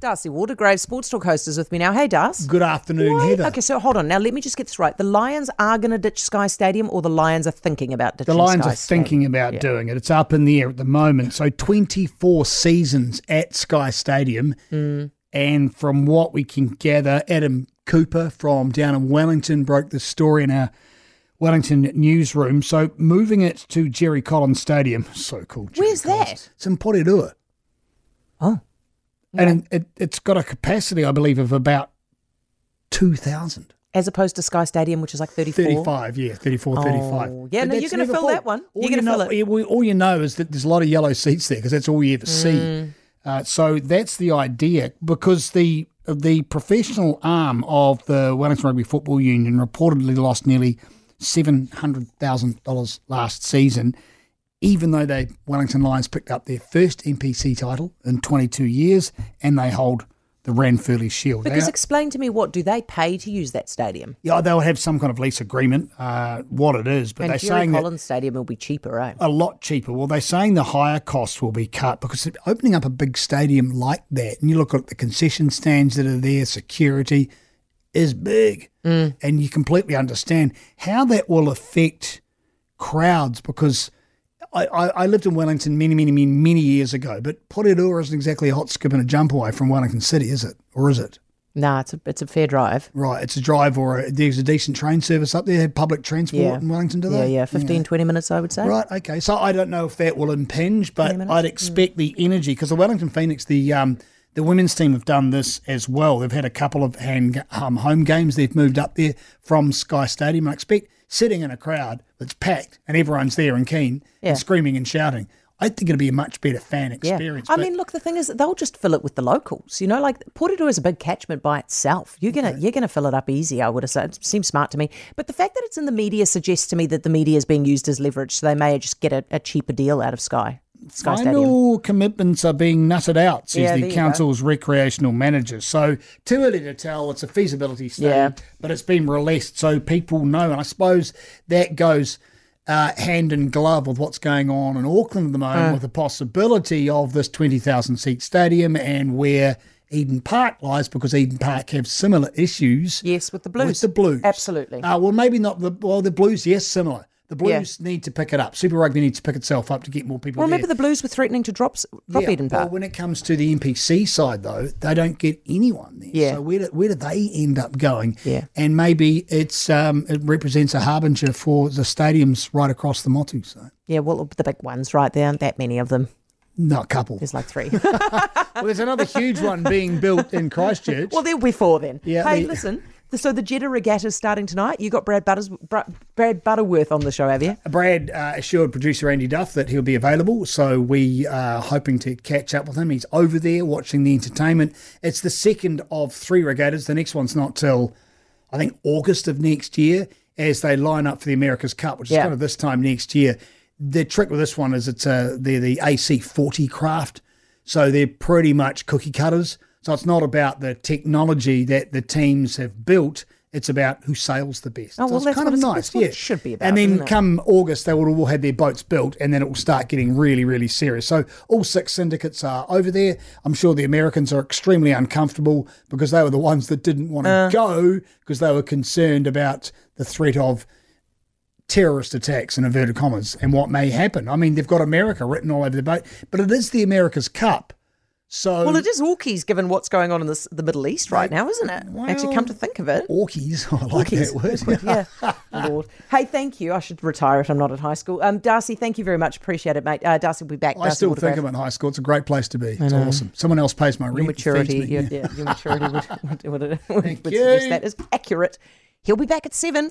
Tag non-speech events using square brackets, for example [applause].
D'Arcy Waldegrave, Sports Talk host, is with me now. Hey, D'Arcy. Good afternoon, Wait, Heather. Okay, so hold on. Now, let me just get this right. The Lions are going to ditch Sky Stadium, or the Lions are thinking about ditching The Lions Sky are thinking Stadium? about Yeah. doing it. It's up in the air at the moment. So 24 seasons at Sky Stadium. Mm. And from what we can gather, Adam Cooper from down in Wellington broke the story in our Wellington newsroom. So moving it to Jerry Collins Stadium. [laughs] So cool. Jerry Where's Collins. that? It's in Porirua. Oh, And it, it's got a capacity, I believe, of about 2,000. as opposed to Sky Stadium, which is like 34. 35, yeah, 34, 35. Oh, yeah, But no, you're gonna fill full. that one. All You're you gonna know, fill it. All you know is that there's a lot of yellow seats there because that's all you ever see. Mm. Uh, so that's the idea because the the professional arm of the Wellington Rugby Football Union reportedly lost nearly seven hundred thousand dollars last season, even though they Wellington Lions picked up their first NPC title in 22 years and they hold the Ranfurly Shield. Because explain to me, what do they pay to use that stadium? yeah, they'll have some kind of lease agreement, uh, what it is, but and they're Jerry saying that Collins Stadium will be cheaper, eh? a lot cheaper. Well, they're saying the higher costs will be cut because opening up a big stadium like that, and you look at the concession stands that are there, security is big, Mm. and you completely understand how that will affect crowds because. I, I, lived in Wellington many, many, many, many years ago, but Porirua isn't exactly a hot skip and a jump away from Wellington City, is it? Or is it? Nah, it's a, it's a fair drive. Right, it's a drive or a, there's a decent train service up there, public transport Yeah. in Wellington, do Yeah, they? yeah, 15, 20 minutes, I would say. Right. Okay. So I don't know if that will impinge, but? I'd expect the energy because the Wellington Phoenix, the um, the women's team have done this as well. They've had a couple of hand, um, home games. They've moved up there from Sky Stadium. I expect sitting in a crowd that's packed and everyone's there and keen Yeah. and screaming and shouting. I think it'll be a much better fan Yeah. experience. I mean, look, the thing is, they'll just fill it with the locals. You know, like Porirua is a big catchment by itself. You're gonna you're gonna fill it up easy. I would have said. It seems smart to me. But the fact that it's in the media suggests to me that the media is being used as leverage, so they may just get a, a cheaper deal out of Sky Sky Stadium. Final commitments are being nutted out, says Yeah, the council's recreational manager. So too early to tell. It's a feasibility study, Yeah. but it's been released so people know. And I suppose that goes uh, hand in glove with what's going on in Auckland at the moment, with the possibility of this twenty thousand seat stadium and where Eden Park lies, because Eden Park have similar issues. Yes, with the Blues. With the Blues. Absolutely. Uh, well, maybe not the well. The Blues, yes, similar. The Blues need to pick it up. Super Rugby needs to pick itself up to get more people. Remember there. the Blues were threatening to drop drop Yeah, Eden Well, when it comes to the NPC side, though, they don't get anyone there. Yeah. So where do, where do they end up going? Yeah. And maybe it's um, it represents a harbinger for the stadiums right across the Motu. So yeah, well, the big ones, right? There aren't that many of them. no, a couple. There's like three. [laughs] well, there's another huge one being built in [laughs] Christchurch. well, there'll be four then. Yeah, Hey, the- listen. So the Jeddah Regatta is starting tonight. You got Brad Butters, Brad Butterworth on the show, have you? Brad uh, assured producer Andy Duff that he'll be available, so we are hoping to catch up with him. He's over there watching the entertainment. It's the second of three regattas. The next one's not till I think August of next year, as they line up for the America's Cup, which is Yeah. kind of this time next year. The trick with this one is it's a they're the AC40 craft, so they're pretty much cookie cutters. So it's not about the technology that the teams have built. It's about who sails the best. Oh, so well, it's that's kind what of nice, yeah. it should be about, And then come August, they will all have their boats built, and then it will start getting really, really serious. So all six syndicates are over there. I'm sure the Americans are extremely uncomfortable because they were the ones that didn't want to Uh. go because they were concerned about the threat of terrorist attacks in inverted commas and what may happen. I mean, they've got America written all over the boat, but it is the America's Cup. So Well, it is Orkies, given what's going on in this, the Middle East right now, isn't it? Actually, come to think of it. Orkies. [laughs] I like that word. [laughs] yeah, Lord. Hey, thank you. I should retire it. I'm not at high school. Um, D'Arcy, thank you very much. Appreciate it, mate. Uh, D'Arcy will be back. I D'Arcy still think I'm in high school. It's a great place to be. It's awesome. Someone else pays my rent. your maturity. Your, yeah, your maturity would, [laughs] would, would, would, would you. suggest that is accurate. He'll be back at seven.